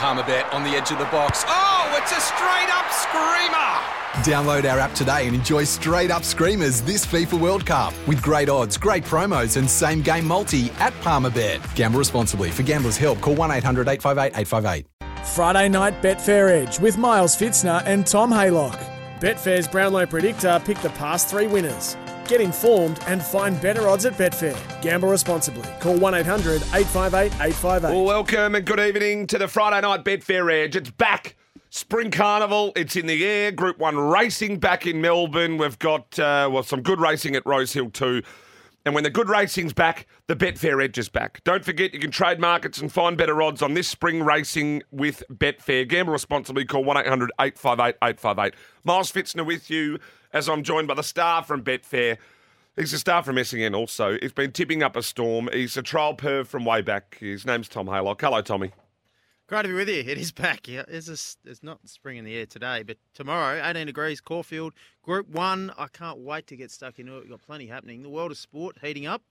Palmerbet on the edge of the box. Oh, it's a straight up screamer! Download our app today and enjoy straight up screamers this FIFA World Cup with great odds, great promos, and same game multi at Palmerbet. Gamble responsibly. For gamblers' help, call 1 800 858 858. Friday night Betfair Edge with Miles Fitzner and Tom Haylock. Betfair's Brownlow Predictor picked the past three winners. Get informed and find better odds at Betfair. Gamble responsibly. Call 1 800 858 858. Well, welcome and good evening to the Friday night Betfair Edge. It's back. Spring Carnival, it's in the air. Group 1 racing back in Melbourne. We've got, uh, well, some good racing at Rosehill too. And when the good racing's back, the Betfair Edge is back. Don't forget you can trade markets and find better odds on this spring racing with Betfair. Gamble responsibly. Call 1 800 858 858. Miles Fitzner with you as I'm joined by the star from Betfair. He's a star from SEN also. He's been tipping up a storm. He's a trial perv from way back. His name's Tom Haylock. Hello, Tommy. Great to be with you. It is back. Yeah, it's, just, it's not spring in the air today, but tomorrow, 18 degrees, Caulfield, Group 1. I can't wait to get stuck into it. We've got plenty happening. The world of sport heating up.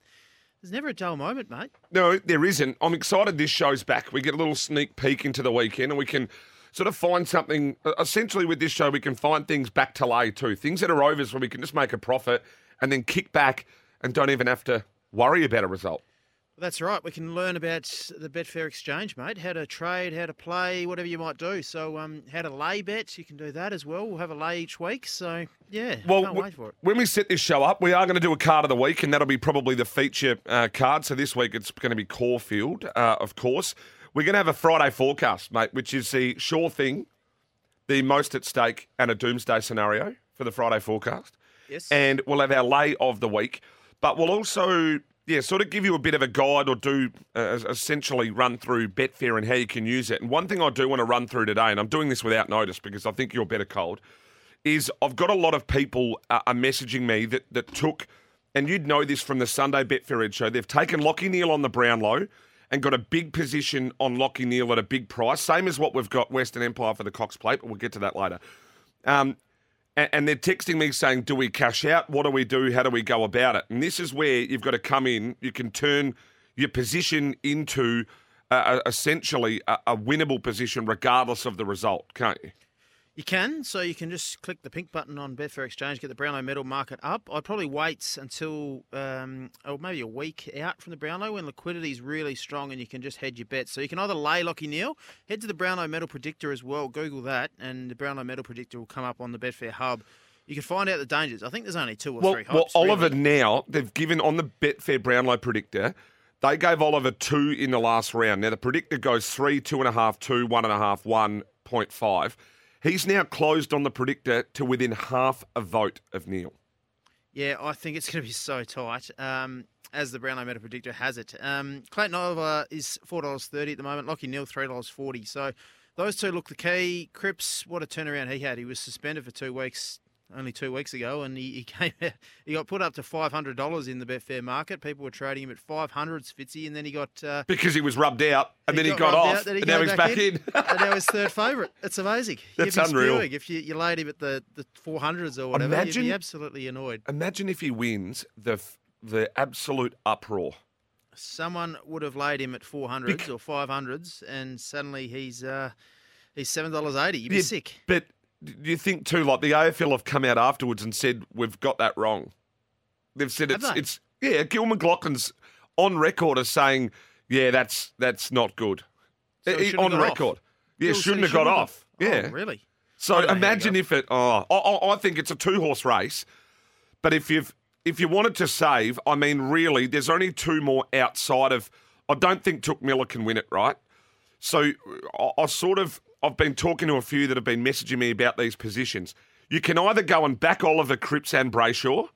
There's never a dull moment, mate. No, there isn't. I'm excited this show's back. We get a little sneak peek into the weekend and we can sort of find something. Essentially, with this show, we can find things back to lay too. Things that are overs where we can just make a profit and then kick back and don't even have to worry about a result. That's right. We can learn about the Betfair Exchange, mate. How to trade, how to play, whatever you might do. So, um, how to lay bets, you can do that as well. We'll have a lay each week. So, yeah, well, can't wait for it. When we set this show up, we are going to do a card of the week, and that'll be probably the feature uh, card. So this week it's going to be Caulfield, uh, of course. We're going to have a Friday forecast, mate, which is the sure thing, the most at stake, and a doomsday scenario for the Friday forecast. Yes. And we'll have our lay of the week, but we'll also yeah, sort of give you a bit of a guide or do uh, essentially run through Betfair and how you can use it. And one thing I do want to run through today, and I'm doing this without notice because I think you're better cold, is I've got a lot of people uh, are messaging me that, that took, and you'd know this from the Sunday Betfair Edge show, they've taken Lachie Neale on the Brownlow and got a big position on Lachie Neale at a big price, same as what we've got Western Empire for the Cox Plate, but we'll get to that later. Um, and they're texting me saying, Do we cash out? What do we do? How do we go about it? And this is where you've got to come in. You can turn your position into uh, essentially a, a winnable position, regardless of the result, can't you? You can, so you can just click the pink button on Betfair Exchange, get the Brownlow medal market up. I'd probably wait until, um, or maybe a week out from the Brownlow when liquidity is really strong and you can just hedge your bets. So you can either lay Lachie Neale, head to the Brownlow medal predictor as well, Google that, and the Brownlow medal predictor will come up on the Betfair hub. You can find out the dangers. I think there's only two or well, three hopes. Well, Oliver really. now, they've given on the Betfair Brownlow predictor, they gave Oliver two in the last round. Now the predictor goes three, two and a half, two, one and a half, one point five. He's now closed on the predictor to within half a vote of Neale. Yeah, I think it's going to be so tight. Um, as the Brownlow Medal predictor has it, um, Clayton Oliver is four dollars thirty at the moment. Lachie Neale three dollars forty. So those two look the key. Cripps, what a turnaround he had. He was suspended for two weeks only two weeks ago, and he, he came out, he got put up to five hundred dollars in the Betfair market. People were trading him at five hundreds, Fitzy, and then he got uh, because he was rubbed out, and then he got, off, out, and now he's back in, in. and now he's third favourite. It's amazing. That's unreal. Spewing. If you, you laid him at the the four hundreds or whatever, imagine, you'd be absolutely annoyed. Imagine if he wins the the absolute uproar. Someone would have laid him at four hundreds or five hundreds, and suddenly he's uh, he's seven dollars eighty. You'd be yeah, sick. But do you think too? Like the AFL have come out afterwards and said we've got that wrong. They've said it's it's yeah. Gil McLachlan's on record as saying yeah that's that's not good. So he, on record, off. yeah, Gil shouldn't have shouldn't got have. off. Yeah, oh, really. So imagine if it. Oh, I, I think it's a two horse race, but if you've if you wanted to save, I mean, really, there's only two more outside of. I don't think Touk Miller can win it, right? So I, I sort of I've been talking to a few that have been messaging me about these positions. You can either go and back Oliver Cripps and Brayshaw,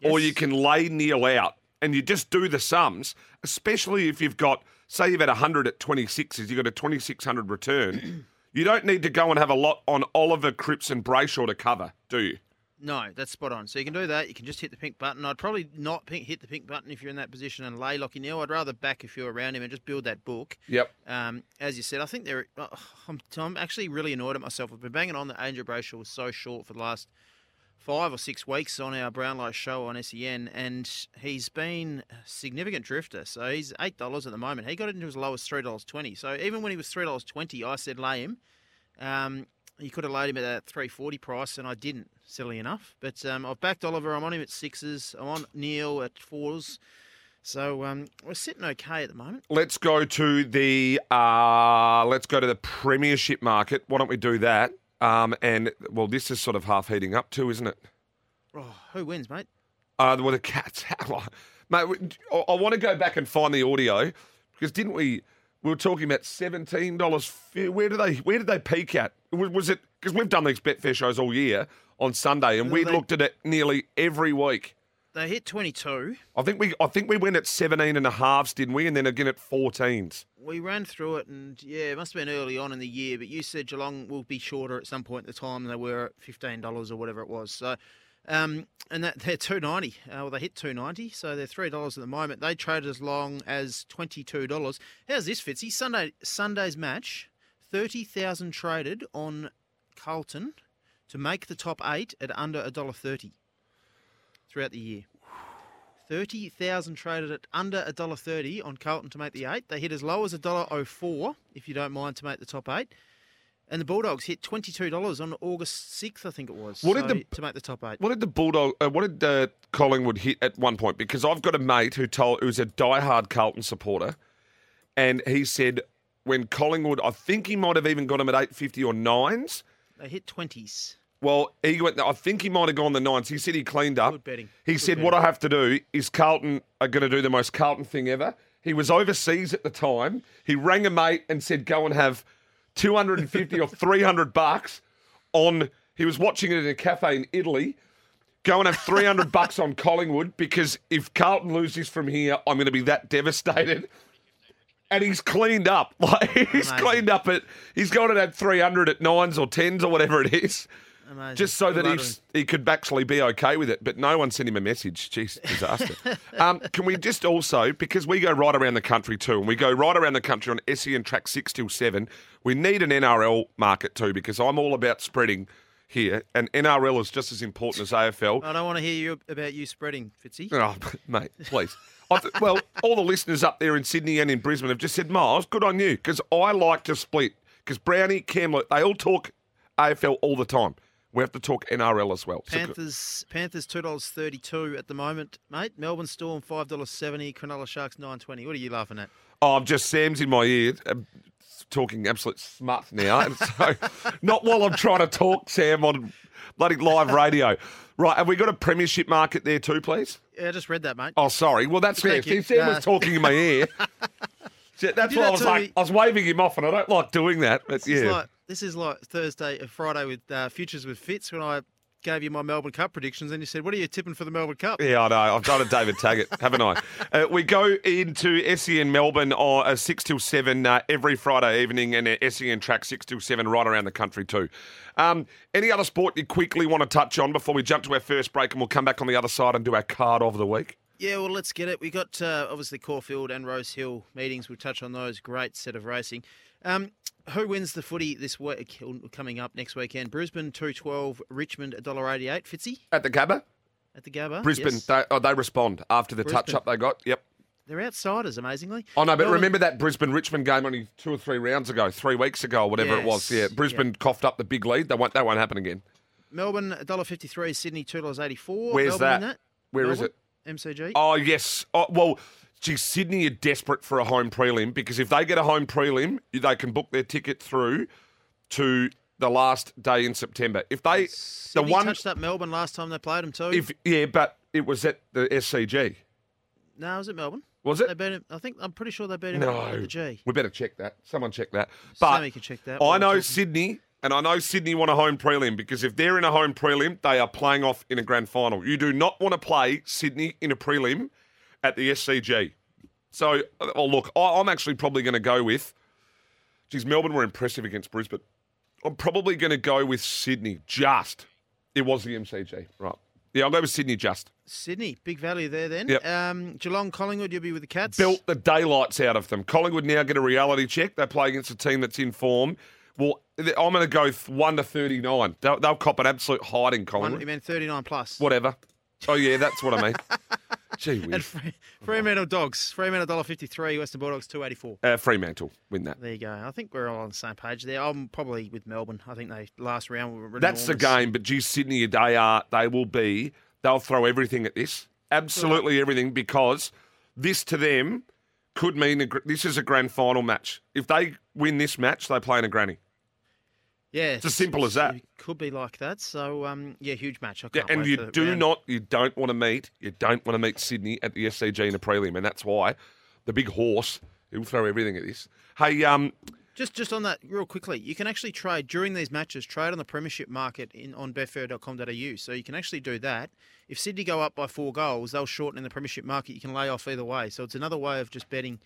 yes. or you can lay Neale out and you just do the sums, especially if you've got, say, you've had 100 at 26s, you've got a 2600 return. you don't need to go and have a lot on Oliver Cripps and Brayshaw to cover, do you? No, that's spot on. So you can do that. You can just hit the pink button. I'd probably not pink, hit the pink button if you're in that position and lay Lachie Neale. I'd rather back if you're around him and just build that book. Yep. Um, as you said, I think they're. Oh, I'm, I'm actually really annoyed at myself. I've been banging on that Angel Brayshaw was so short for the last five or six weeks on our Brownlow show on SEN, and he's been a significant drifter. So he's eight dollars at the moment. He got it into as low as three dollars twenty. So even when he was three dollars twenty, I said lay him. Um, you could have laid him at that three forty price, and I didn't. Silly enough, but um, I've backed Oliver. I'm on him at sixes. I'm on Neale at fours. So um, we're sitting okay at the moment. Let's go to the uh, let's go to the premiership market. Why don't we do that? Um, and well, this is sort of half heating up too, isn't it? Oh, who wins, mate? Uh, well, the cats. Mate, I I want to go back and find the audio because didn't we? We were talking about seventeen dollars. Where did they? Where did they peak at? Was, was it because we've done these Betfair shows all year on Sunday, and we they- looked at it nearly every week. They hit 22. I think we, I think we went at 17 and a halves, didn't we? And then again at 14s. We ran through it, and yeah, it must have been early on in the year. But you said Geelong will be shorter at some point in the time. than They were at fifteen dollars or whatever it was. So, um, and that they're two ninety. Uh, well, they hit two ninety, so they're three dollars at the moment. They traded as long as twenty two dollars. How's this, Fitzy? Sunday Sunday's match, thirty thousand traded on Carlton to make the top eight at under a dollar thirty throughout the year. Thirty thousand traded at under a dollar thirty on Carlton to make the eight. They hit as low as a dollar oh four, if you don't mind, to make the top eight. And the Bulldogs hit twenty two dollars on August sixth, I think it was. What did the- to make the top eight? What did the Bulldog, uh, what did uh, Collingwood hit at one point? Because I've got a mate who told, who's a diehard Carlton supporter, and he said when Collingwood, I think he might have even got him at 850 or nines. They hit twenties. Well, he went. I think he might have gone the nines. He said he cleaned up. Good betting. He Good said, "What I have to do is Carlton are going to do the most Carlton thing ever." He was overseas at the time. He rang a mate and said, "Go and have 250 or 300 bucks on." He was watching it in a cafe in Italy. Go and have 300 bucks on Collingwood because if Carlton loses from here, I'm going to be that devastated. And he's cleaned up. Like he's Amazing. cleaned up at. He's gone and had 300 at nines or tens or whatever it is Amazing. just so Good that he's, he could actually be okay with it. But no one sent him a message. Jeez, disaster. um, can we just also, because we go right around the country too, and we go right around the country on SEN track six till seven, we need an NRL market too, because I'm all about spreading here, and NRL is just as important as AFL. I don't want to hear you about you spreading, Fitzy. Oh, mate, please. I th- well, all the listeners up there in Sydney and in Brisbane have just said, Miles, good on you, because I like to split. Because Brownie, Camlet, they all talk AFL all the time. We have to talk NRL as well. So Panthers Panthers two dollars thirty two at the moment, mate. Melbourne Storm five dollars seventy. Cronulla Sharks nine twenty. What are you laughing at? Oh, I'm just Sam's in my ear, uh, talking absolute smut now, and so not while I'm trying to talk, Sam, on bloody live radio. Right, have we got a premiership market there too, please? Yeah, I just read that, mate. Oh, sorry. Well, that's fair. Thank you. Sam was talking in my ear. See, that's did why I that was to like, me- I was waving him off, and I don't like doing that. But This is yeah, like this is like Thursday, uh, Friday with uh, futures with Fitz when I gave you my Melbourne Cup predictions, and you said, "What are you tipping for the Melbourne Cup?" Yeah, I know. I've done a David Taggart, haven't I? Uh, we go into SEN Melbourne on uh, 6 till 7 uh, every Friday evening and uh, SEN track 6 till 7 right around the country too. Um, any other sport you quickly want to touch on before we jump to our first break and we'll come back on the other side and do our card of the week? Yeah, well, let's get it. We got uh, obviously Caulfield and Rosehill meetings. We'll touch on those. Great set of racing. Um, who wins the footy this week? Coming up next weekend, Brisbane two twelve, Richmond $1.88. Fitzy At the Gabba? at the Gabba. Brisbane, Yes. they, oh, they respond after the touch up they got. Yep. They're outsiders, amazingly. Oh, no, but Melbourne- remember that Brisbane Richmond game only two or three rounds ago, three weeks ago, or whatever it was. Yeah, Brisbane coughed up the big lead. They won't, that won't happen again. Melbourne $1.53, Sydney $2.84. Where's Melbourne in that? Where is Melbourne, it? MCG. Oh yes. Oh, well, gee, Sydney are desperate for a home prelim because if they get a home prelim, they can book their ticket through to the last day in September. If they, Sydney the one, touched up Melbourne last time they played them too. if yeah, but it was at the SCG, no, was it Melbourne? was They it? beat him. I think I'm pretty sure they beat him No, at the G. we better check that. Someone check that. But Sammy can check that. I know. Sydney, and I know Sydney want a home prelim because if they're in a home prelim, they are playing off in a grand final. You do not want to play Sydney in a prelim at the SCG. So, oh, look, I, I'm actually probably going to go with. Geez, Melbourne were impressive against Brisbane. I'm probably going to go with Sydney. Just, it was the MCG, right? Yeah, I'll go with Sydney. Just Sydney, big value there then. Yep. Um, Geelong, Collingwood, you'll be with the Cats. built the daylights out of them. Collingwood now get a reality check. They play against a team that's in form. Well, I'm going to go one to thirty-nine. They'll, they'll cop an absolute hiding, One, Collingwood. you mean 39 plus. Whatever. Oh yeah, that's what I mean. Gee And whiz. Fre- Fremantle Dogs, Fremantle $1.53, Western Bulldogs 284. Uh, Fremantle win that. There you go. I think we're all on the same page there. I'm probably with Melbourne. I think they last round were That's the game. But gee, Sydney, they are. They will be. They'll throw everything at this. Absolutely everything because this to them could mean a, this is a grand final match. If they win this match, they play in a granny. Yeah, It's as simple as that. It could be like that. So, um, yeah, huge match. I Yeah, and you do round. not, you don't want to meet, you don't want to meet Sydney at the SCG in a prelim, and that's why the big horse he'll throw everything at this. Hey, um, Just just on that, real quickly, you can actually trade during these matches. Trade on the premiership market in on betfair.com.au. So you can actually do that. If Sydney go up by four goals, they'll shorten in the premiership market. You can lay off either way. So it's another way of just betting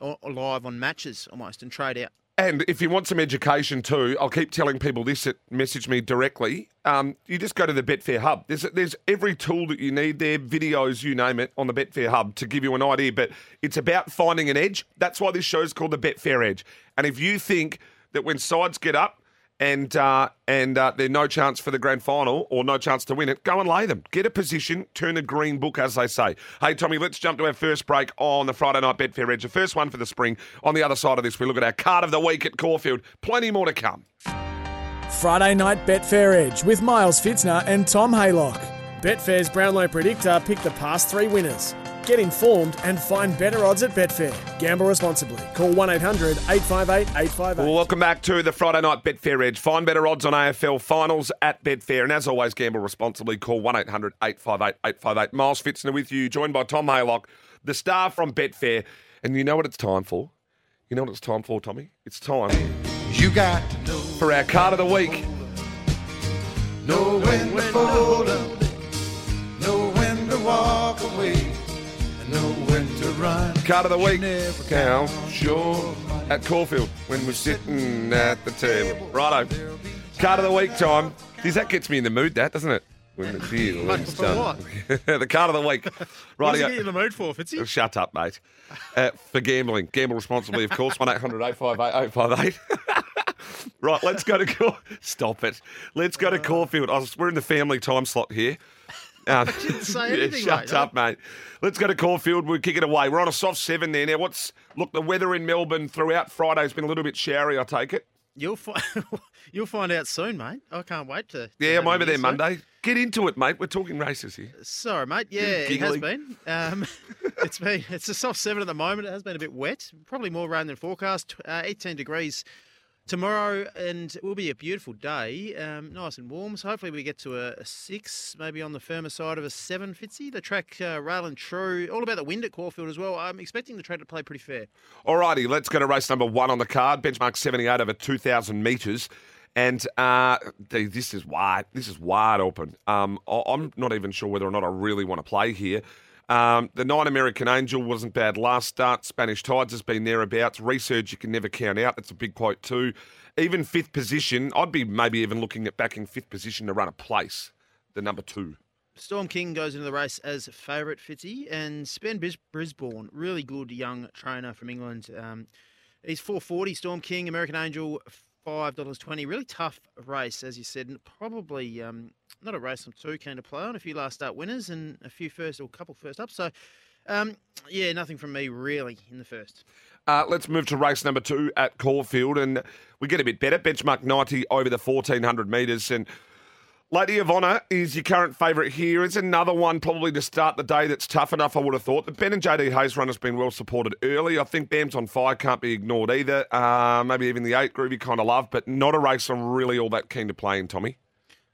live on matches almost and trade out. And if you want some education too, I'll keep telling people this that message me directly. Um, you just go to the Betfair Hub. There's there's every tool that you need there, videos, you name it, on the Betfair Hub to give you an idea. But it's about finding an edge. That's why this show's called the Betfair Edge. And if you think that when sides get up and uh, and uh, there's no chance for the grand final or no chance to win it, go and lay them. Get a position, turn a green book, as they say. Hey, Tommy, let's jump to our first break on the Friday night Betfair Edge. The first one for the spring. On the other side of this, we look at our card of the week at Caulfield. Plenty more to come. Friday night Betfair Edge with Miles Fitzner and Tom Haylock. Betfair's Brownlow Predictor picked the past three winners. Get informed and find better odds at Betfair. Gamble responsibly. Call 1 800 858 858. Welcome back to the Friday night Betfair Edge. Find better odds on AFL finals at Betfair. And as always, gamble responsibly. Call 1 800 858 858. Miles Fitzner with you, joined by Tom Haylock, the star from Betfair. And you know what it's time for? You know what it's time for, Tommy? It's time You got to know, for our card of the week. know when to fold up, know when to walk away, Card of the week. Count count at Caulfield when we're sitting at the table. Righto. Card of the week time. Geez, that gets me in the mood, that, doesn't it? When the deal is done. the card of the week. He get in the mood for, Fitzy? Shut up, mate. Uh, for gambling. Gamble responsibly, of course. 1 800 858 858. Right, let's go to Caul- Stop it. Let's go to Caulfield. I was, we're in the family time slot here. Say anything, shut mate. up, mate. Let's go to Caulfield. We'll kick it away. We're on a soft seven there. Now, what's look? The weather in Melbourne throughout Friday's been a little bit showery. I take it. You'll find you'll find out soon, mate. I can't wait to. Yeah, I'm over there soon. Monday. Get into it, mate. We're talking races here. Sorry, mate. Yeah, it has been. Um, it's been it's a soft seven at the moment. It has been a bit wet. Probably more rain than forecast. Uh, 18 degrees tomorrow, and it will be a beautiful day. Um, nice and warm. So hopefully we get to a, a six, maybe on the firmer side of a seven. Fitzy, the track uh, rail and true. All about the wind at Caulfield as well. I'm expecting the track to play pretty fair. Alrighty, let's go to race number one on the card. Benchmark 78 over 2,000 metres. And uh, this is wide. This is wide open. Um, I'm not even sure whether or not I really want to play here. Um, the Nine American Angel wasn't bad last start. Spanish Tides has been thereabouts. Research you can never count out. That's a big quote too. Even fifth position, I'd be maybe even looking at backing fifth position to run a place. The number two. Storm King goes into the race as favourite, Fitzy, and Bris- Brisbane, really good young trainer from England. Um, he's 440. Storm King, American Angel, five dollars twenty. Really tough race, as you said. and Probably um, not a race I'm too keen to play on. A few last start winners and a few first or couple first up. So, um, yeah, nothing from me really in the first. Uh, let's move to race number two at Caulfield, and we get a bit better. Benchmark 90 over the 1400 metres. And Lady of Honour is your current favourite here. It's another one probably to start the day that's tough enough, I would have thought. The Ben and JD Hayes run has been well supported early. I think Bam's on fire can't be ignored either. Uh, maybe even the eight groovy kind of love, but not a race I'm really all that keen to play in, Tommy.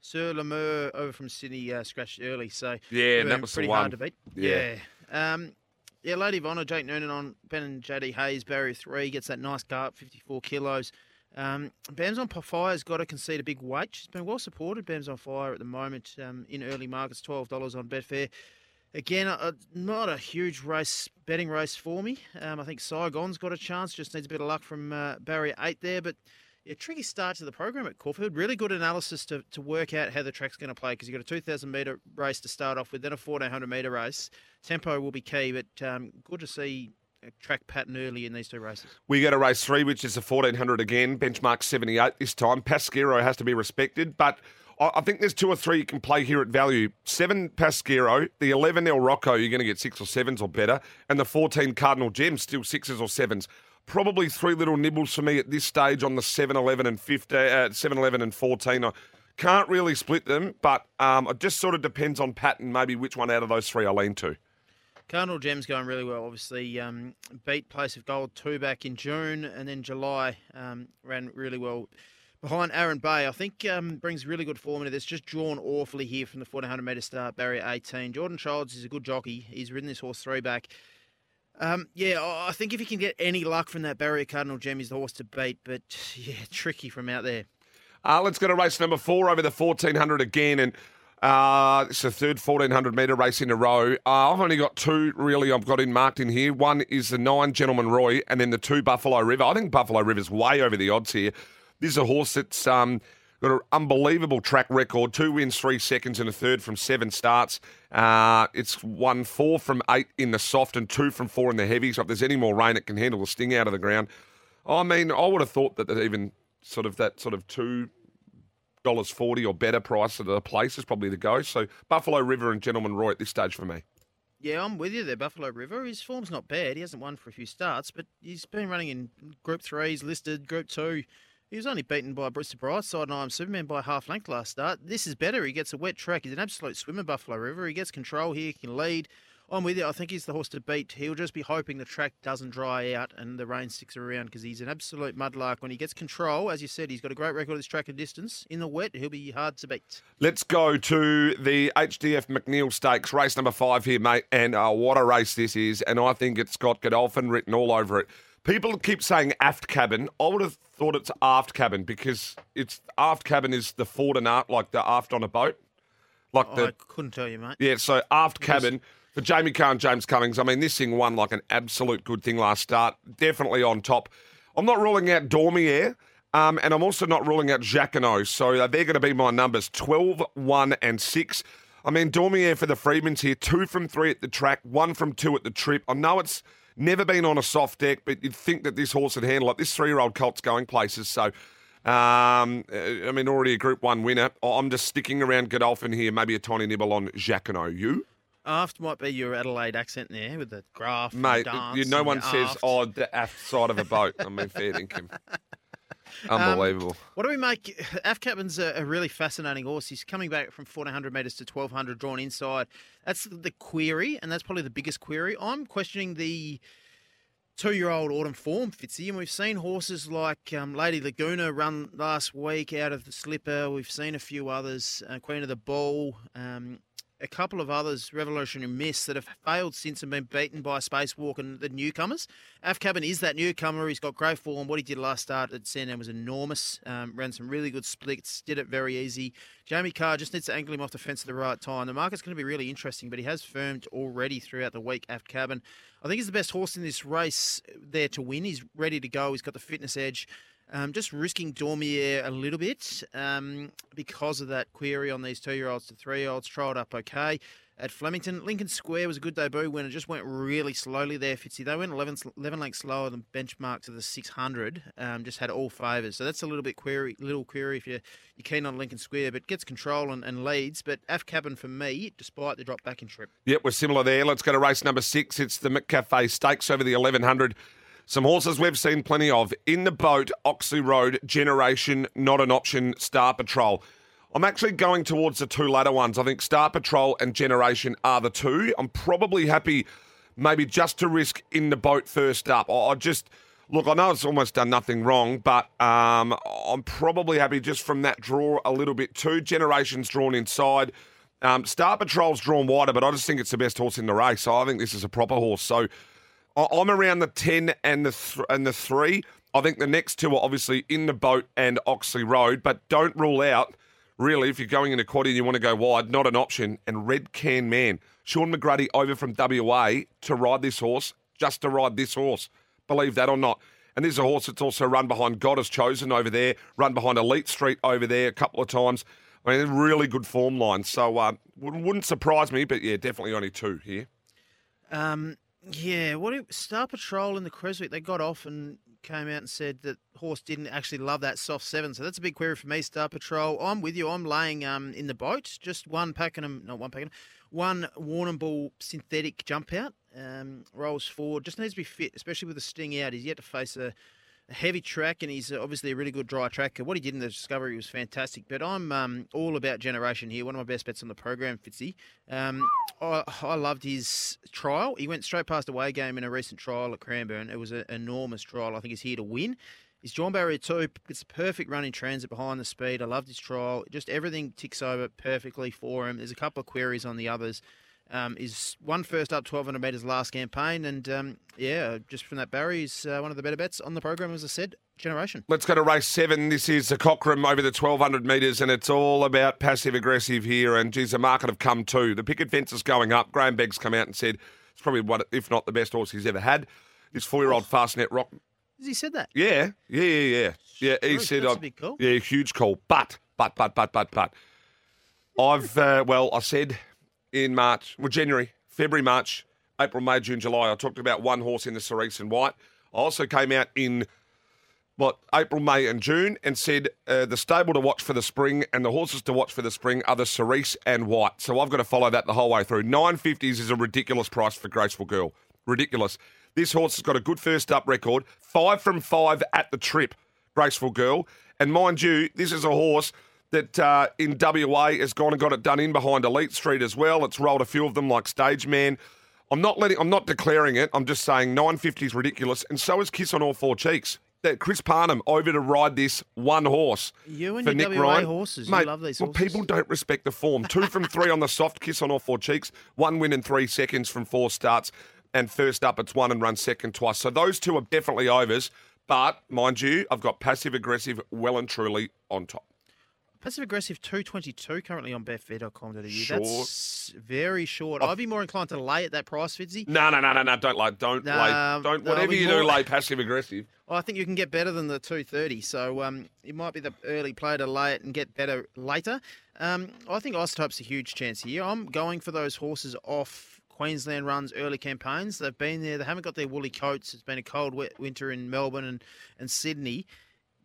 Sir Lemur over from Sydney uh, scratched early, so Yeah, that was the pretty one. hard to beat. Yeah. Yeah. Um, yeah, Lady of Honour, Jake Noonan on Ben and JD Hayes, barrier three, gets that nice up, 54 kilos. Um, Bam's on fire's got to concede a big weight. She's been well supported. Bam's on fire at the moment um, in early markets, $12 on Betfair. Again, uh, not a huge race, betting race for me. Um, I think Saigon's got a chance, just needs a bit of luck from uh, barrier eight there. But yeah, tricky start to the program at Caulfield. Really good analysis to, to work out how the track's going to play because you've got a 2,000 metre race to start off with, then a 1,400 metre race. Tempo will be key, but um, good to see track pattern early in these two races. We go to race three, which is the 1400 again, benchmark 78 this time. Pasquero has to be respected, but I think there's two or three you can play here at value. Seven Pasquero, the 11 El Rocco, you're going to get six or sevens or better, and the 14 Cardinal Gems, still sixes or sevens. Probably three little nibbles for me at this stage on the 7, 11, and 15, uh, 7, 11, and 14. I can't really split them, but um, it just sort of depends on pattern, maybe which one out of those three I lean to. Cardinal Gem's going really well. Obviously, um, beat Place of Gold two back in June, and then July um, ran really well behind Aaron Bay. I think um, brings really good form into this. Just drawn awfully here from the 1400 metre start, barrier 18. Jordan Childs is a good jockey. He's ridden this horse three back. Um, yeah, I think if you can get any luck from that barrier, Cardinal Gem is the horse to beat. But yeah, tricky from out there. Uh, let's go to race number four over the 1400 again. And uh, it's the third 1400 metre race in a row. Uh, I've only got two really I've got in marked in here. One is the nine Gentleman Roy and then the two Buffalo River. I think Buffalo River's way over the odds here. This is a horse that's um, got an unbelievable track record. Two wins, three seconds, and a third from seven starts. Uh, it's won four from eight in the soft and two from four in the heavy. So if there's any more rain, it can handle the sting out of the ground. I mean, I would have thought that even sort of that sort of two dollars forty or better price at a place is probably the go. So Buffalo River and Gentleman Roy at this stage for me. Yeah, I'm with you there, Buffalo River. His form's not bad. He hasn't won for a few starts, but he's been running in Group Three. He's listed Group Two. He was only beaten by Bristol Brightside and I am Superman by half length last start. This is better. He gets a wet track. He's an absolute swimmer, Buffalo River. He gets control here. He can lead. I'm with you. I think he's the horse to beat. He'll just be hoping the track doesn't dry out and the rain sticks around because he's an absolute mudlark. When he gets control, as you said, he's got a great record of this track and distance. In the wet, he'll be hard to beat. Let's go to the HDF McNeil Stakes, race number five here, mate. And uh, what a race this is. And I think it's got Godolphin written all over it. People keep saying aft cabin. I would have thought it's aft cabin because it's aft cabin is the forward and aft, like the aft on a boat. Like the I couldn't tell you, mate. Yeah, so aft cabin for Jamie Kah and James Cummings. I mean, this thing won like an absolute good thing last start. Definitely on top. I'm not ruling out Dormier, um, and I'm also not ruling out Jacquinot. So uh, they're going to be my numbers 12, 1, and 6. I mean, Dormier for the Freedmans here, two from three at the track, one from two at the trip. I know it's never been on a soft deck, but you'd think that this horse would handle it. This three year old colt's going places. So, um, uh, I mean, already a Group 1 winner. I'm just sticking around Godolphin here, maybe a tiny nibble on Jacquinot. You? Aft might be your Adelaide accent there with the graph, and Mate, dance you, no one says, aft. oh, the aft side of a boat. I mean, fair dinkum. Unbelievable. What do we make? Af Captain's a, a really fascinating horse. He's coming back from 1400 metres to 1200 drawn inside. That's the query, and that's probably the biggest query. I'm questioning the two year old autumn form, Fitzy, and we've seen horses like um, Lady Laguna run last week out of the slipper. We've seen a few others, uh, Queen of the Ball, um, a couple of others, Revolutionary Miss, that have failed since and been beaten by Spacewalk and the newcomers. Af Cabin is that newcomer. He's got great form. What he did last start at Sandown was enormous. Um, ran some really good splits, did it very easy. Jamie Kah just needs to angle him off the fence at the right time. The market's going to be really interesting, but he has firmed already throughout the week, Aft Cabin. I think he's the best horse in this race there to win. He's ready to go. He's got the fitness edge. Um, just risking Dormier a little bit um, because of that query on these two-year-olds to three-year-olds. Trialled up okay at Flemington. Lincoln Square was a good debut winner. Just went really slowly there, Fitzy. They went 11, 11 lengths slower than benchmark to the 600. Um, just had all favours. So that's a little bit query, little query if you're, you're keen on Lincoln Square, but gets control and, and leads. But Af Cabin for me, despite the drop back in trip. Yep, we're similar there. Let's go to race number six. It's the McCafe Stakes over the 1100. Some horses we've seen plenty of. In the boat, Oxley Road, Generation, Not an Option, Star Patrol. I'm actually going towards the two latter ones. I think Star Patrol and Generation are the two. I'm probably happy maybe just to risk in the boat first up. I just look. I know it's almost done nothing wrong, but um, I'm probably happy just from that draw a little bit too. Generations drawn inside. Um, Star Patrol's drawn wider, but I just think it's the best horse in the race. So I think this is a proper horse. So I'm around the ten and the th- and the three. I think the next two are obviously in the boat and Oxley Road, but don't rule out really if you're going in a quad and you want to go wide, not an option. And Red Can Man, Shaun McGruddy over from WA to ride this horse, just to ride this horse. Believe that or not. And this is a horse that's also run behind God has chosen over there, run behind Elite Street over there a couple of times. I mean, really good form line. So uh, wouldn't surprise me, but yeah, definitely only two here. Um, Yeah, what Star Patrol in the Creswick, they got off and came out and said that horse didn't actually love that soft seven. So that's a big query for me, Star Patrol. I'm with you. I'm laying um in the boat. Just one Pakenham, not one Pakenham, one Warrnambool synthetic jump out. Um, rolls forward. Just needs to be fit, especially with the sting out. He's yet to face a, heavy track, and he's obviously a really good dry tracker. What he did in the Discovery was fantastic. But I'm um, all about generation here. One of my best bets on the program, Fitzy. Um, I, I loved his trial. He went straight past away game in a recent trial at Cranbourne. It was an enormous trial. I think he's here to win. He's John Barrier too. It's a perfect run in transit behind the speed. I loved his trial. Just everything ticks over perfectly for him. There's a couple of queries on the others. Um, is one first up 1200 metres last campaign, and um, yeah, just from that Barry, he's uh, one of the better bets on the program, as I said. Generation. Let's go to race seven. This is the Cockram over the 1200 metres, and it's all about passive aggressive here. And geez, the market have come too. The picket fence is going up. Grahame Begg's come out and said it's probably one, if not the best horse he's ever had. This four year old Fastnet Rock. Has he said that? Yeah, yeah, yeah, yeah. Yeah, he That's said, a uh, big call. yeah, huge call. But, but, but, but, but, but. I've, uh, well, I said in March, well, January, February, March, April, May, June, July, I talked about one horse in the Cerise and White. I also came out in what April, May, and June, and said uh, the stable to watch for the spring and the horses to watch for the spring are the Cerise and White. So I've got to follow that the whole way through. Nine fifties is a ridiculous price for Graceful Girl. Ridiculous. This horse has got a good first up record, five from five at the trip. Graceful Girl, and mind you, this is a horse that uh, in WA has gone and got it done in behind Elite Street as well. It's rolled a few of them like Stage Man. I'm not letting. I'm not declaring it. I'm just saying 950 is ridiculous, and so is Kiss on All Four Cheeks. That Chris Parnham over to ride this one horse. You and for your Nick WA Ryan. horses, you Mate, love these horses. well, horses. people don't respect the form. Two from three on the soft kiss on all four cheeks. One win in three seconds from four starts. And first up, it's one and run second twice. So those two are definitely overs. But mind you, I've got passive aggressive well and truly on top. Passive aggressive 222 currently on betfair.com.au. Short. That's very short. I'd be more inclined to lay at that price, Fitzy. No, no, no, no, no. Don't lay. Don't Nah, lay. Don't. no, Whatever you do, more- lay passive aggressive. Well, I think you can get better than the 230, so um, it might be the early play to lay it and get better later. Um, I think Isotope's a huge chance here. I'm going for those horses off Queensland runs early campaigns. They've been there. They haven't got their woolly coats. It's been a cold, wet winter in Melbourne and, and Sydney.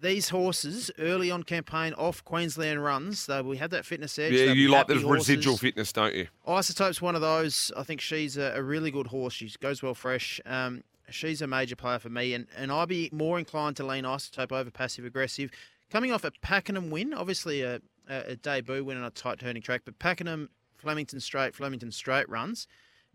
These horses early on campaign off Queensland runs, they we have that fitness edge. Yeah, you like the residual fitness, don't you? Isotope's one of those. I think she's a, a really good horse. She goes well fresh. Um, she's a major player for me, and, and I'd be more inclined to lean Isotope over passive aggressive. Coming off a Pakenham win, obviously a, a, a debut win on a tight turning track, but Pakenham, Flemington Straight, Flemington Straight runs.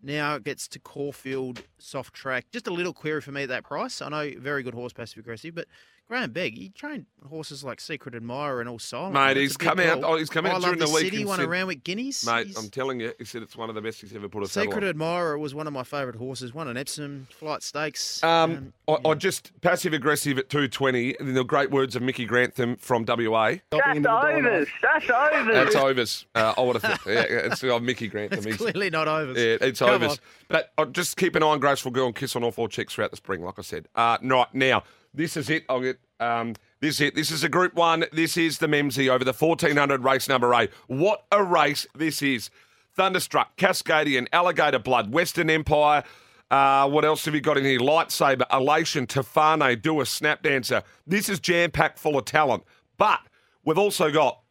Now it gets to Caulfield soft track. Just a little query for me at that price. I know very good horse passive aggressive, but Grahame Begg, he trained horses like Secret Admirer and All Silent. Mate, he's a big come out- oh, he's come out I love during the week City, and won said- a round with Guineas. Mate, He's- I'm telling you, he said it's one of the best he's ever put a saddle Secret on. Admirer was one of my favourite horses. Won an Epsom Flight Stakes. Um, I, yeah. I just passive aggressive at 220. And the great words of Mickey Grantham from WA. That's overs. That's overs. That's overs. Uh, I would have. Yeah, it's uh, Mickey Grantham. it's He's- clearly not over. Yeah, it's Come overs. on. But uh, just keep an eye on Graceful Girl and kiss on all four chicks throughout the spring, like I said. Uh, right, now, this is it. I'll get. Um, this is it. This is a Group 1. This is the Memsie over the 1400 race number 8. What a race this is. Thunderstruck, Cascadian, Alligator Blood, Western Empire. Uh, what else have you got in here? Lightsaber, Elation, Tofane, Do a Snap Dancer. This is jam packed full of talent. But we've also got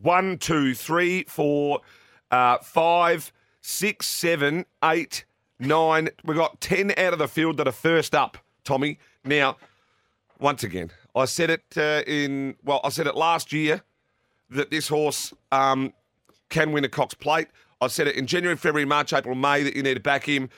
one, two, three, four, uh, five, six, seven, eight, nine. We've got 10 out of the field that are first up, Tommy. Now, once again, I said it uh, in, well, I said it last year that this horse um, can win a Cox Plate. I said it in January, February, March, April, May that you need to back him.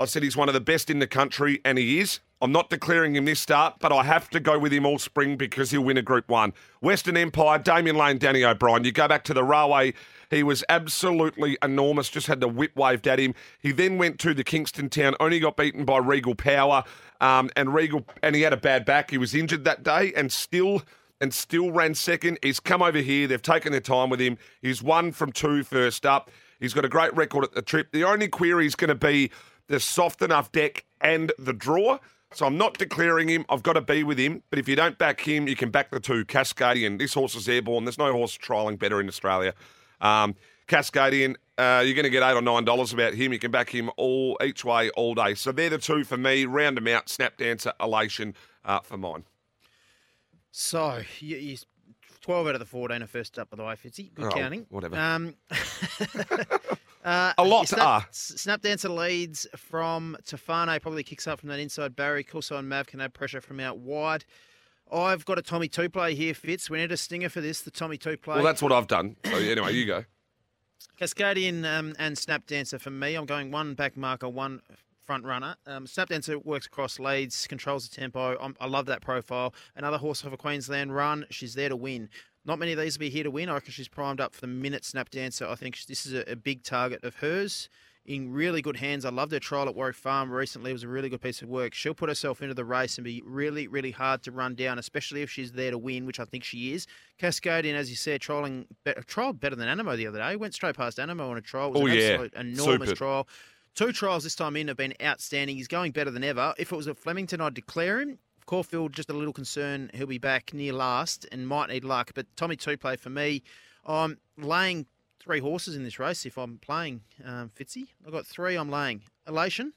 I said he's one of the best in the country, and he is. I'm not declaring him this start, but I have to go with him all spring because he'll win a Group 1. Western Empire, Damian Lane, Danny O'Brien. You go back to the railway, he was absolutely enormous, just had the whip waved at him. He then went to the Kingston Town, only got beaten by Regal Power, um, and Regal, and he had a bad back. He was injured that day, and still and still ran second. He's come over here. They've taken their time with him. He's one from two first up. He's got a great record at the trip. The only query is going to be the soft enough deck and the draw. So I'm not declaring him. I've got to be with him. But if you don't back him, you can back the two, Cascadian. This horse is airborne. There's no horse trialling better in Australia. Um, Cascadian, uh, you're going to get eight or nine dollars about him. You can back him all each way all day. So they're the two for me. Round them out. Snap Dancer, Elation uh, for mine. So, you, you, 12 out of the 14 are first up, by the way, Fitzy. Good Oh, counting. whatever. Um, uh, A lot Snap, are. Snap Dancer leads from Tofane, probably kicks up from that inside Barry. Coulson and Mav can add pressure from out wide. I've got a Tommy two play here, Fitz. We need a stinger for this, the Tommy two play. Well, that's what I've done. So anyway, you go. Cascadian um, and Snap Dancer for me. I'm going one back marker, one front runner. Um, Snap Dancer works across leads, controls the tempo. I'm, I love that profile. Another horse of a Queensland run. She's there to win. Not many of these will be here to win. I reckon she's primed up for the minute Snap Dancer. I think this is a, a big target of hers. In really good hands. I loved her trial at Warwick Farm recently. It was a really good piece of work. She'll put herself into the race and be really, really hard to run down, especially if she's there to win, which I think she is. Cascadian, as you said, trialing be- trialled better than Anamoe the other day. Went straight past Anamoe on a trial. It was Oh, an yeah. absolute enormous Superb. trial. Two trials this time in have been outstanding. He's going better than ever. If it was at Flemington, I'd declare him. Caulfield, just a little concern. He'll be back near last and might need luck. But Tommy two play for me. I'm laying three horses in this race if I'm playing um, Fitzy. I've got three I'm laying. Elation.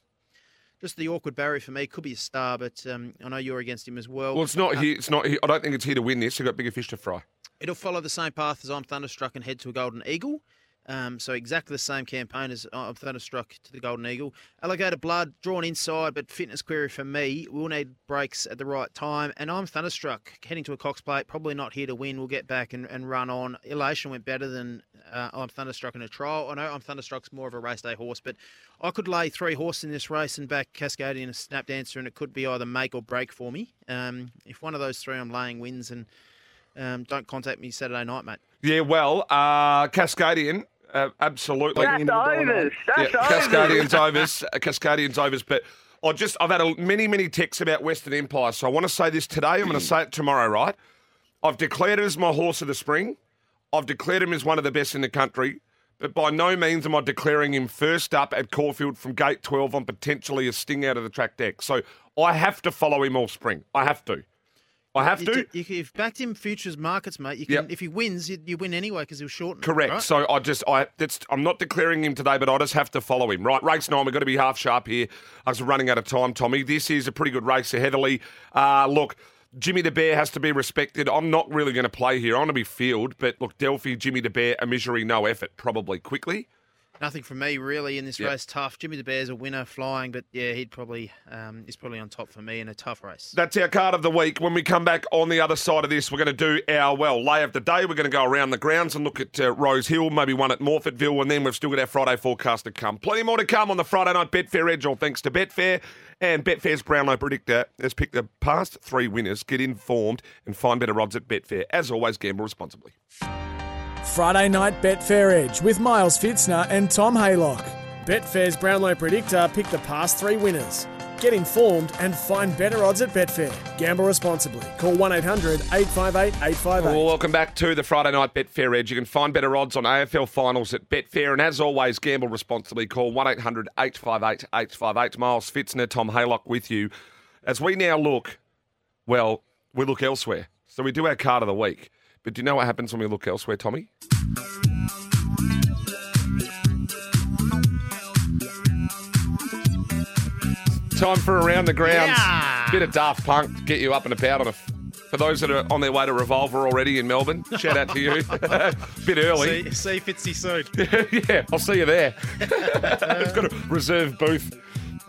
Just the awkward barrier for me. Could be a star, but um, I know you're against him as well. Well, it's not here. It's not here. I don't think it's here to win this. You've got bigger fish to fry. It'll follow the same path as I'm Thunderstruck and head to a Golden Eagle. Um, so exactly the same campaign as I'm Thunderstruck to the Golden Eagle. Alligator Blood drawn inside, but fitness query for me. We'll need breaks at the right time, and I'm Thunderstruck heading to a Cox Plate. Probably not here to win. We'll get back and, and run on. Elation went better than uh, I'm Thunderstruck in a trial. I know I'm Thunderstruck's more of a race day horse, but I could lay three horses in this race and back Cascadian and Snap Dancer, and it could be either make or break for me. Um, if one of those three I'm laying wins and um, don't contact me Saturday night, mate. Yeah, well, uh, Cascadian, uh, absolutely. That's overs. That's yeah, overs. Cascadian's overs. uh, Cascadian's overs. But I just, I've had a, many, many texts about Western Empire. So I want to say this today. I'm going to say it tomorrow, right? I've declared it as my horse of the spring. I've declared him as one of the best in the country. But by no means am I declaring him first up at Caulfield from gate 12 on potentially a sting out of the track deck. So I have to follow him all spring. I have to. I have You to. d- You, you've backed him futures markets, mate. You can, Yep. if he wins, you, you win anyway because he'll shorten. Correct. right? So I just I that's I'm not declaring him today, but I just have to follow him. Right, race nine. We've got to be half sharp here. I was running out of time, Tommy. This is a pretty good race for Heatherlie. Uh, look. Jimmy the Bear has to be respected. I'm not really going to play here. I want to be field, but look, Delphi, Jimmy the Bear, a misery, no effort, probably quickly. Nothing from me really in this Yep. race. Tough. Jimmy the Bear's a winner flying, but yeah, he'd probably um, he's probably on top for me in a tough race. That's our card of the week. When we come back on the other side of this, we're going to do our, well, lay of the day. We're going to go around the grounds and look at uh, Rosehill, maybe one at Morphettville, and then we've still got our Friday forecast to come. Plenty more to come on the Friday night Betfair Edge, all thanks to Betfair. And Betfair's Brownlow Predictor has picked the past three winners. Get informed and find better odds at Betfair. As always, gamble responsibly. Friday night Betfair Edge with Miles Fitzner and Tom Haylock. Betfair's Brownlow Predictor picked the past three winners. Get informed and find better odds at Betfair. Gamble responsibly. Call 1 800 858 858. Well, welcome back to the Friday Night Betfair Edge. You can find better odds on AFL finals at Betfair. And as always, gamble responsibly. Call 1 800 858 858. Miles Fitzner, Tom Haylock with you. As we now look, well, we look elsewhere. So we do our card of the week. But do you know what happens when we look elsewhere, Tommy? Time for around the grounds. Yeah. Bit of Daft Punk to get you up and about on a. For those that are on their way to Revolver already in Melbourne, shout out to you. Bit early. See, see Fitzy soon. yeah, I'll see you there. it's got a reserve booth.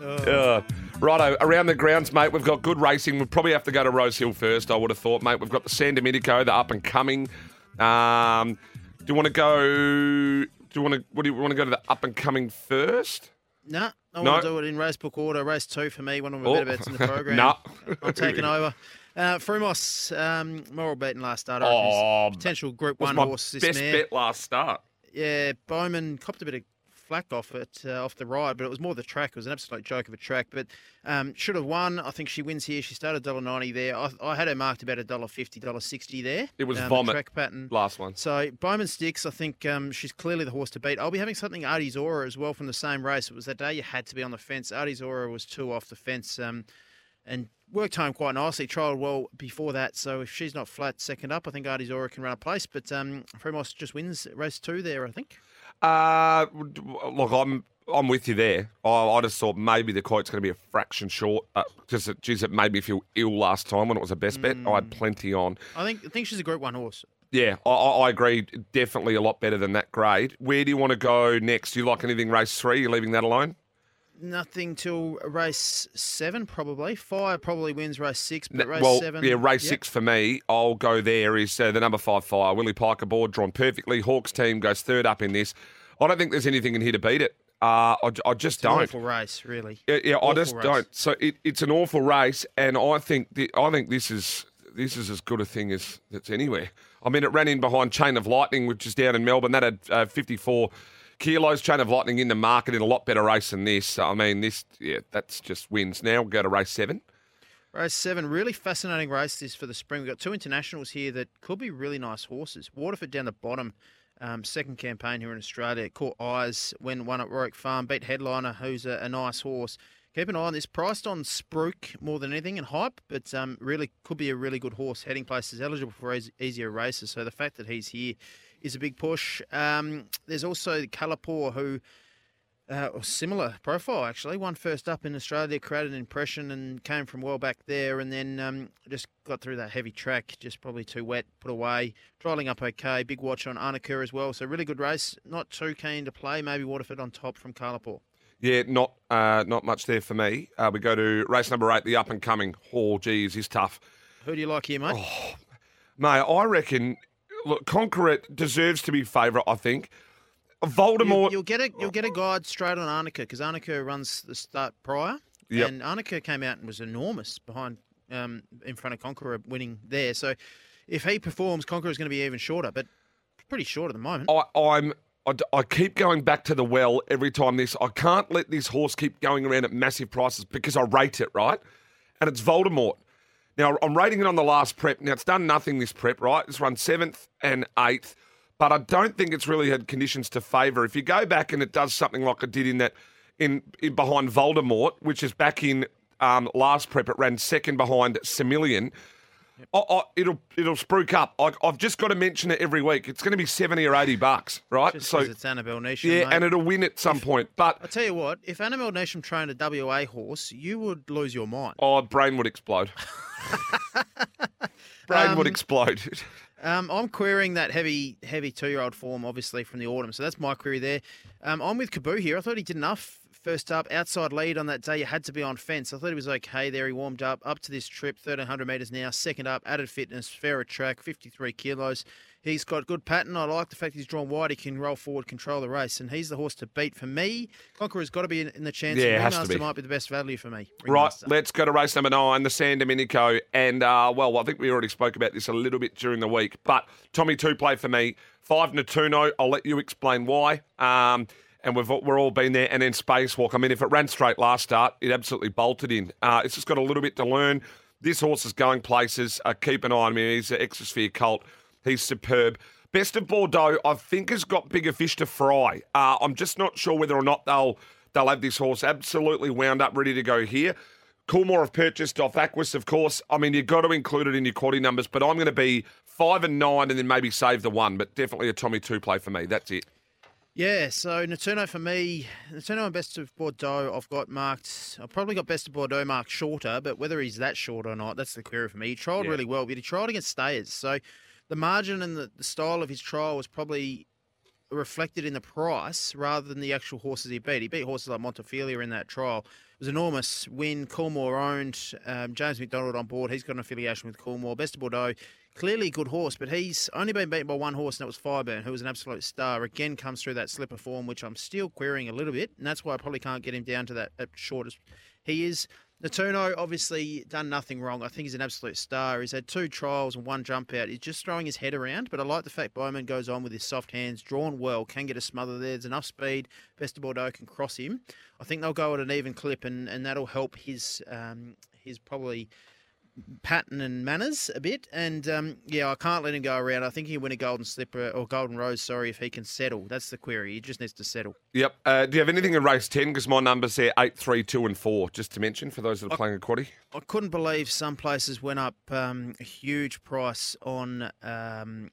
Uh, righto, around the grounds, mate, we've got good racing. We'll probably have to go to Rosehill first, I would have thought, mate. We've got the San Domenico, the up and coming. Um, do you want to go? Do you want to? What do you want to go to the up and coming first? No, I No. want to do it in race book order. Race two for me, one of my Oh. better bets in the program. No. I'm taking over. Uh, Frumos, um, moral beating last start. Oh, potential Group One horse. This best mare. bet last start. Yeah, Bowman copped a bit of flack off it uh, off the ride, but it was more the track. It was an absolute joke of a track, but um, should have won. I think she wins here. She started $1.90 there. I, I had her marked about $1.50, $1.60 there. It was um, vomit. track pattern. Last one. So Bowman sticks. I think um, she's clearly the horse to beat. I'll be having something Artie Zora as well from the same race. It was that day you had to be on the fence. Artie Zora was two off the fence um, and worked home quite nicely. Trialled well before that. So if she's not flat second up, I think Artie Zora can run a place. But um, Fremos just wins race two there, I think. Uh, look, I'm I'm with you there. I, I just thought maybe the quote's going to be a fraction short. Uh, it- geez, it made me feel ill last time when it was a best bet. I Mm. had plenty on. I think I think she's a Group One horse. Yeah, I, I I agree. Definitely a lot better than that grade. Where do you want to go next? Do you like anything race three? You're leaving that alone? Nothing till race seven, probably. Fire probably wins race six, but race well, seven. yeah, race Yep. six for me. I'll go there. Is uh, the number five fire Willie Piker board drawn perfectly. Hawkes team goes third up in this. I don't think there's anything in here to beat it. Uh, I, I just It's don't. awful race, really. Yeah, yeah I just race. don't. So it, it's an awful race, and I think the, I think this is this is as good a thing as that's anywhere. I mean, it ran in behind Chain of Lightning, which is down in Melbourne. That had uh, 54 kilos. Chain of Lightning in the market in a lot better race than this. I mean, this yeah, that's just wins. Now we'll go to race seven. Race seven, really fascinating race this for the spring. We've got two internationals here that could be really nice horses. Waterford down the bottom, um, second campaign here in Australia. Caught eyes when won at Warwick Farm, beat Headliner, who's a, a nice horse. Keep an eye on this. Priced on Spruik more than anything and hype, but um, really could be a really good horse. Heading places eligible for eas- easier races. So the fact that he's here is a big push. Um, there's also Kalapour, who uh, or similar profile actually. Won first up in Australia, created an impression, and came from well back there, and then um, just got through that heavy track. Just probably too wet, put away. Trialing up okay. Big watch on Arnica as well. So really good race. Not too keen to play. Maybe Waterford on top from Kalapour. Yeah, not uh, not much there for me. Uh, we go to race number eight, the up and coming. Oh, geez, is tough. Who do you like here, mate? Oh, Mate, I reckon. Look, Conqueror deserves to be favourite. I think. Voldemort. You, will get a you'll get a guide straight on Arnica because Arnica runs the start prior, Yep. and Arnica came out and was enormous behind um, in front of Conqueror winning there. So if he performs, Conqueror is going to be even shorter, but pretty short at the moment. I, I'm. I, keep going back to the well every time this. I can't let this horse keep going around at massive prices because I rate it right, and it's Voldemort. Now I'm rating it on the last prep. Now it's done nothing this prep, right? It's run seventh and eighth, but I don't think it's really had conditions to favour. If you go back and it does something like it did in that in, in behind Voldemort, which is back in um, last prep, it ran second behind Similian. I, I, it'll it'll spruik up. I, I've just got to mention it every week. It's going to be seventy or eighty bucks, right? Just so it's Annabelle Nation. yeah, mate. and it'll win at some point. But I tell you what, if Annabelle Nation trained a WA horse, you would lose your mind. oh, brain would explode. brain would explode. Um, I'm querying that heavy, heavy two-year-old form, obviously from the autumn. So that's my query there. Um, I'm with Kaboo here. I thought he did enough first up. Outside lead on that day, you had to be on fence. I thought he was okay there. He warmed up up to this trip, 1300 metres now. Second up, added fitness, fairer track, 53 kilos. He's got good pattern. I like the fact he's drawn wide. He can roll forward, control the race, and he's the horse to beat for me. Conqueror's got to be in, in the chance. Yeah, has to Ringmaster be. might be the best value for me. Right, let's go to race number nine, the San Domenico. And, uh, well, I think we already spoke about this a little bit during the week, but Tommy two play for me. Five Natuno, I'll let you explain why. Um, and we've we're all been there. And then Spacewalk. I mean, if it ran straight last start, it absolutely bolted in. Uh, it's just got a little bit to learn. This horse is going places. Uh, keep an eye on him. He's an Exosphere colt. He's superb. Best of Bordeaux, I think, has got bigger fish to fry. Uh, I'm just not sure whether or not they'll they'll have this horse absolutely wound up, ready to go here. Coolmore have purchased off Aquis, of course. I mean, you've got to include it in your quaddy numbers, but I'm going to be five and nine and then maybe save the one, but definitely a Tommy two play for me. That's it. Yeah, so Natuno for me, Natuno and Best of Bordeaux, I've got marked. I've probably got Best of Bordeaux marked shorter, but whether he's that short or not, that's the query for me. He trialled Yeah. really well, but he trialled against stayers. So the margin and the, the style of his trial was probably reflected in the price rather than the actual horses he beat. He beat horses like Montefilia in that trial. It was enormous win. Coolmore owned. Um, James McDonald on board. He's got an affiliation with Coolmore. Best of Bordeaux, clearly a good horse, but he's only been beaten by one horse, and that was Fireburn, who was an absolute star. Again, comes through that slipper form, which I'm still querying a little bit, and that's why I probably can't get him down to that, that short he is. Natuno obviously done nothing wrong. I think he's an absolute star. He's had two trials and one jump out. He's just throwing his head around, but I like the fact Bowman goes on with his soft hands, drawn well, can get a smother there. There's enough speed. Best of Bordeaux can cross him. I think they'll go at an even clip, and, and that'll help his um, his probably pattern and manners a bit. And um, yeah, I can't let him go around. I think he'll win a golden slipper or golden rose. Sorry, if he can settle. That's the query. He just needs to settle. Yep. Uh, do you have anything in race 10? Because my numbers there, 8, 3, 2, and 4, just to mention for those that are playing a quaddy. I couldn't believe some places went up um, a huge price on um,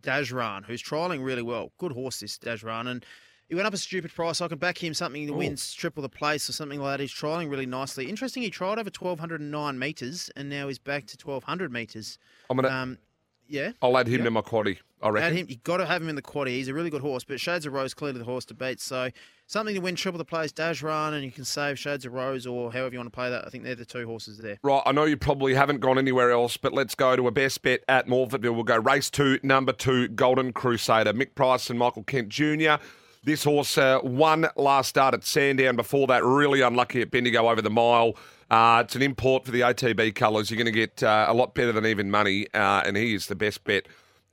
Dajran, who's trialling really well. Good horse, this Dajran. And He went up a stupid price. I could back him something that wins triple the place or something like that. He's trialling really nicely. Interesting, he tried over 1,209 metres and now he's back to 1,200 metres. I'm gonna. Um, yeah. I'll add him yeah. to my quaddy. I reckon. Add him. You got to have him in the quaddy. He's a really good horse, but Shades of Rose clearly the horse to beat. So something to win triple the place, Dash Run, and you can save Shades of Rose or however you want to play that. I think they're the two horses there. Right, I know you probably haven't gone anywhere else, but let's go to a best bet at Morphettville. We'll go race two, number two, Golden Crusader. Mick Price and Michael Kent Jr. This horse uh, won last start at Sandown. Before that, really unlucky at Bendigo over the mile. Uh, it's an import for the ATB colours. You're going to get uh, a lot better than even money, uh, and he is the best bet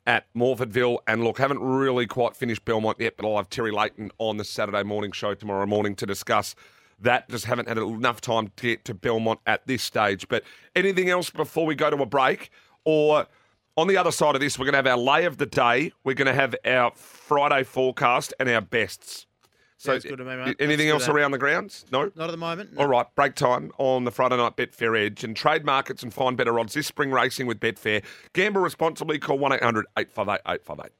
at Morphettville. And look, haven't really quite finished Belmont yet, but I'll have Terry Layton on the Saturday morning show tomorrow morning to discuss that. Just haven't had enough time to get to Belmont at this stage. But anything else before we go to a break? Or on the other side of this, we're going to have our lay of the day. We're going to have our Friday forecast and our bests. So, Sounds good to me, mate. anything Let's else do that. around the grounds? No? Not at the moment. no. All right, break time on the Friday night Betfair Edge and trade markets and find better odds this spring racing with Betfair. Gamble responsibly. Call 1 800 858 858.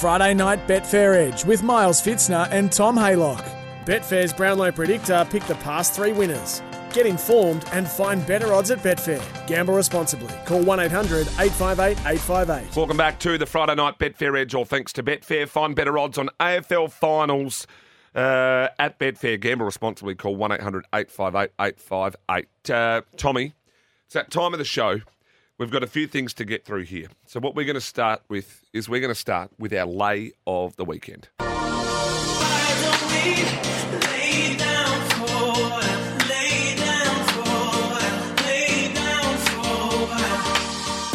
Friday night Betfair Edge with Miles Fitzner and Tom Haylock. Betfair's Brownlow Predictor picked the past three winners. Get informed and find better odds at Betfair. Gamble responsibly. Call 1 800 858 858. Welcome back to the Friday night Betfair Edge. All thanks to Betfair. Find better odds on AFL finals uh, at Betfair. Gamble responsibly. Call 1 800 858 858. Uh, Tommy, it's that time of the show. We've got a few things to get through here. So, what we're going to start with is we're going to start with our lay of the weekend.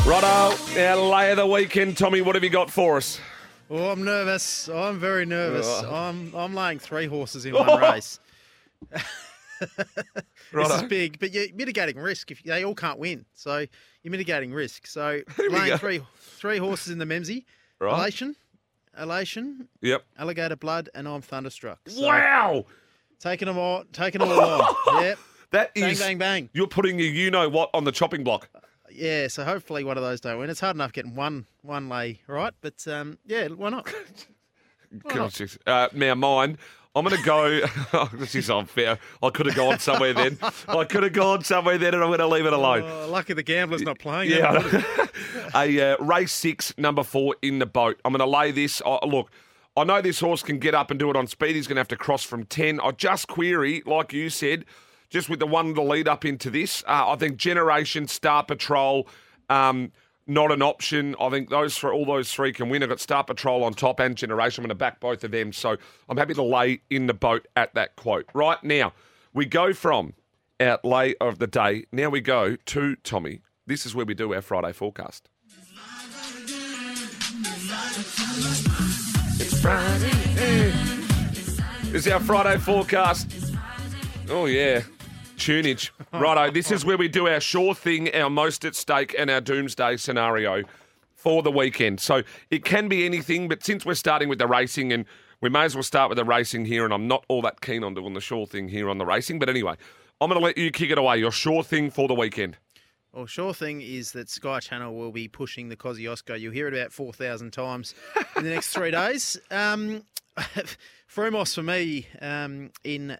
Righto, our lay of the weekend. Tommy, what have you got for us? Oh, I'm nervous. Oh, I'm very nervous. Oh. I'm I'm laying three horses in one race. This is big, but you're mitigating risk. If they all can't win, so you're mitigating risk. So laying three three horses in the Memsie. Right. Elation, elation, Yep. alligator blood, and I'm thunderstruck. So Wow. taking them all, taking them all on. Yep. That Bang, is. bang, bang. You're putting a you know what on the chopping block. Yeah, so hopefully one of those don't win. It's hard enough getting one one lay right, but um, yeah, why not? Uh, now mine. I'm going to go. oh, this is unfair. I could have gone somewhere then. I could have gone somewhere then, and I'm going to leave it alone. Oh, lucky the gambler's not playing. Yeah. a uh, race six, number four in the boat. I'm going to lay this. Oh, look, I know this horse can get up and do it on speed. He's going to have to cross from 10. I just query, like you said, just with the one to lead up into this. Uh, I think Generation, Star Patrol, um, not an option. I think those for all those three can win. I've got Star Patrol on top and Generation. I'm going to back both of them. So I'm happy to lay in the boat at that quote. Right now, we go from our lay of the day. Now we go to Tommy. This is where we do our Friday forecast. It's Friday. This is our Friday forecast. Oh, yeah. Tunage. Righto, this is where we do our sure thing, our most at stake, and our doomsday scenario for the weekend. So it can be anything, but since we're starting with the racing, and we may as well start with the racing here, and I'm not all that keen on doing the sure thing here on the racing. But anyway, I'm going to let you kick it away. Your sure thing for the weekend. Well, sure thing is that Sky Channel will be pushing the Kosciuszko. You'll hear it about 4,000 times in the next three days. Um, Frumos for me um, in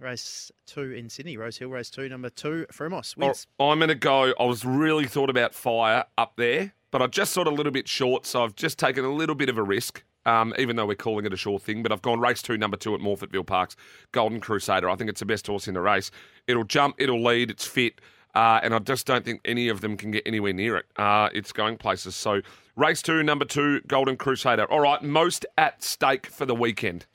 race two in Sydney, Rosehill, race two, number two, Frumos wins. Or- I'm going to go. I was really thought about fire up there, but I just thought a little bit short, so I've just taken a little bit of a risk. Um, even though we're calling it a sure thing, but I've gone race two, number two at Morphettville Parks, Golden Crusader. I think it's the best horse in the race. It'll jump, it'll lead, it's fit, uh, and I just don't think any of them can get anywhere near it. Uh, it's going places. So race two, number two, Golden Crusader. All right, most at stake for the weekend.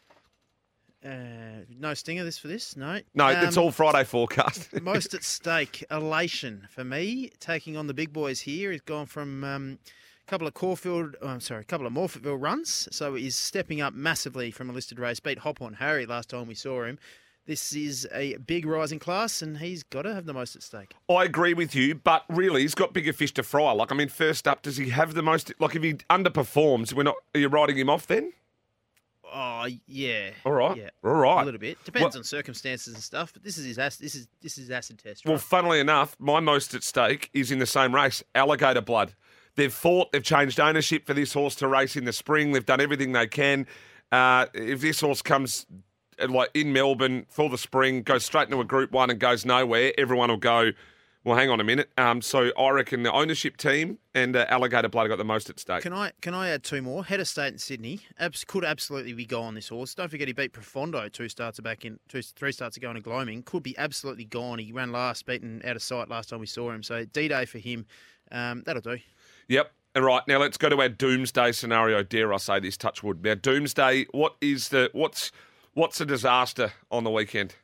Uh, no stinger this for this, no. No, it's Um, all Friday forecast. most at stake, elation for me, taking on the big boys here. He's gone from um, a couple of Caulfield, oh, I'm sorry, a couple of Morphettville runs, so he's stepping up massively from a listed race. Beat Hop on Harry last time we saw him. This is a big rising class, and he's got to have the most at stake. I agree with you, but really, he's got bigger fish to fry. Like, I mean, first up, does he have the most? Like, if he underperforms, we're not. Are you writing him off then? Oh yeah, All right, yeah, all right. a little bit. Depends Well- on circumstances and stuff. But this is his ac- this is this is acid test. Well, funnily enough, my most at stake is in the same race, Alligator Blood. They've fought, they've changed ownership for this horse to race in the spring. They've done everything they can. Uh, if this horse comes uh, like in Melbourne for the spring, goes straight into a Group One and goes nowhere, everyone will go. Well, hang on a minute. Um, so I reckon the ownership team and uh, Alligator Blood have got the most at stake. Can I can I add two more? Head of State in Sydney abs- could absolutely be gone. This horse. Don't forget he beat Profondo two starts back in two three starts ago in a gloaming. Could be absolutely gone. He ran last, beaten out of sight last time we saw him. So D Day for him. Um, that'll do. Yep. And right now, let's go to our doomsday scenario. Dare I say this? Touchwood. Now, doomsday. What is the what's what's a disaster on the weekend?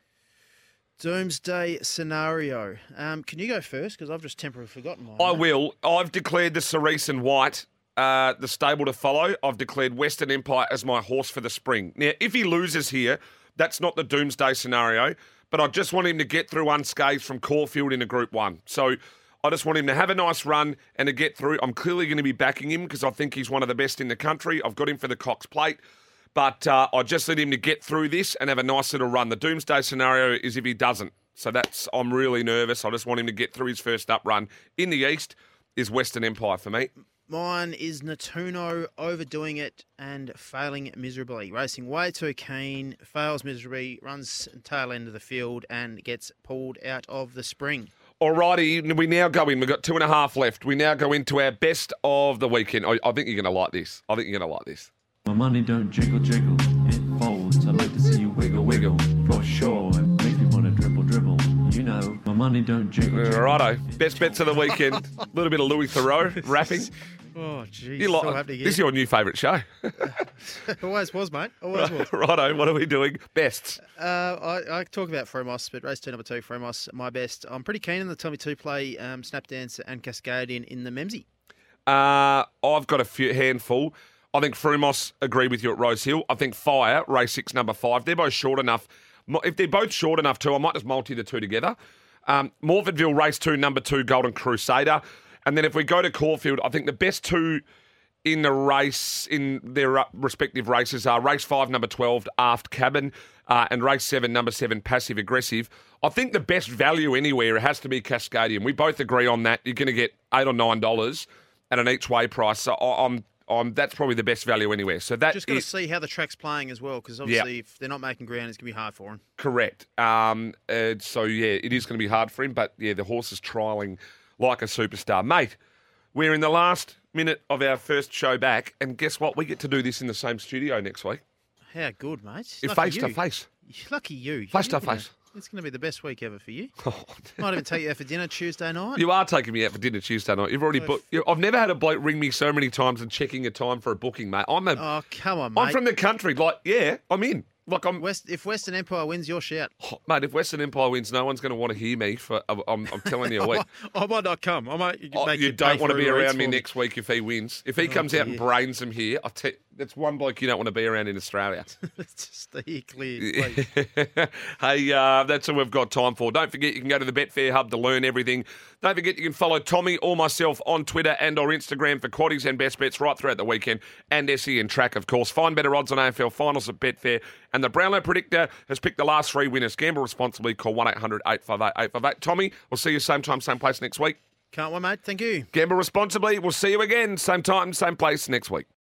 Doomsday scenario. Um, can you go first? Because I've just temporarily forgotten mine. I will. I've declared the Cerise and White, uh, the stable to follow. I've declared Western Empire as my horse for the spring. Now, if he loses here, that's not the doomsday scenario, but I just want him to get through unscathed from Caulfield into Group 1. So I just want him to have a nice run and to get through. I'm clearly going to be backing him because I think he's one of the best in the country. I've got him for the Cox Plate. But uh, I just need him to get through this and have a nice little run. The doomsday scenario is if he doesn't. So that's I'm really nervous. I just want him to get through his first up run. In the east is Western Empire for me. Mine is Natuno overdoing it and failing miserably. Racing way too keen, fails miserably, runs tail end of the field and gets pulled out of the spring. Alrighty, we now go in. We've got two and a half left. We now go into our best of the weekend. I, I think you're going to like this. I think you're going to like this. My money don't jiggle jiggle, it folds. I'd like to see you wiggle wiggle, for sure. It makes me wanna dribble dribble. You know, my money don't jiggle jiggle. Righto, best bets of the weekend. A little bit of Louis Theroux rapping. Oh, geez. You still like, happening this is your new favourite show. Always was, mate. Always was. Righto, what are we doing? Bests. Uh, I, I talk about Frumos, but race two, number two, Frumos, my best. I'm pretty keen on the Tommy Two play um, Snapdance and Cascadian in the Memsie. Uh, I've got a few handful. I think Frumos agree with you at Rosehill. I think Fire, race six, number five. They're both short enough. If they're both short enough too, I might just multi the two together. Um, Morphettville, race two, number two, Golden Crusader. And then if we go to Caulfield, I think the best two in the race, in their uh, respective races, are race five, number 12, Aft Cabin, uh, and race seven, number seven, Passive Aggressive. I think the best value anywhere has to be Cascadian. We both agree on that. You're going to get eight or nine dollars at an each way price. So I'm, I'm, that's probably the best value anywhere. So that Just got to see how the track's playing as well, because obviously if they're not making ground, it's going to be hard for them. correct. Um, uh, so yeah, it is going to be hard for him, but yeah, the horse is trialing like a superstar, mate. We're in the last minute of our first show back, and guess what? We get to do this in the same studio next week, How good, mate. Face to face. Lucky you. Face to face. It's going to be the best week ever for you. Oh, Might even take you out for dinner Tuesday night. You are taking me out for dinner Tuesday night. You've already booked. you- I've never had a bloke ring me so many times and checking a time for a booking, mate. I'm a. Oh, come on, mate. I'm from the country. Like, yeah, I'm in. Like, I'm. West, if Western Empire wins, your shout. Oh, mate, if Western Empire wins, no one's going to want to hear me. For I'm, I'm telling you a week. I might not come. I might Oh, make you you don't want to for be Uber Eats around me for next week if he wins. If he oh, comes out and brains him here, I te- that's one bloke you don't want to be around in Australia. Let's just stay clear, hey, uh, that's all we've got time for. Don't forget you can go to the Betfair Hub to learn everything. Don't forget you can follow Tommy or myself on Twitter and or Instagram for quaddies and best bets right throughout the weekend and SEN track, of course. Find better odds on AFL finals at Betfair. And the Brownlow Predictor has picked the last three winners. Gamble responsibly. Call 1 800 858 858. Tommy, we'll see you same time, same place next week. Can't wait, mate. Thank you. Gamble responsibly. We'll see you again, same time, same place next week.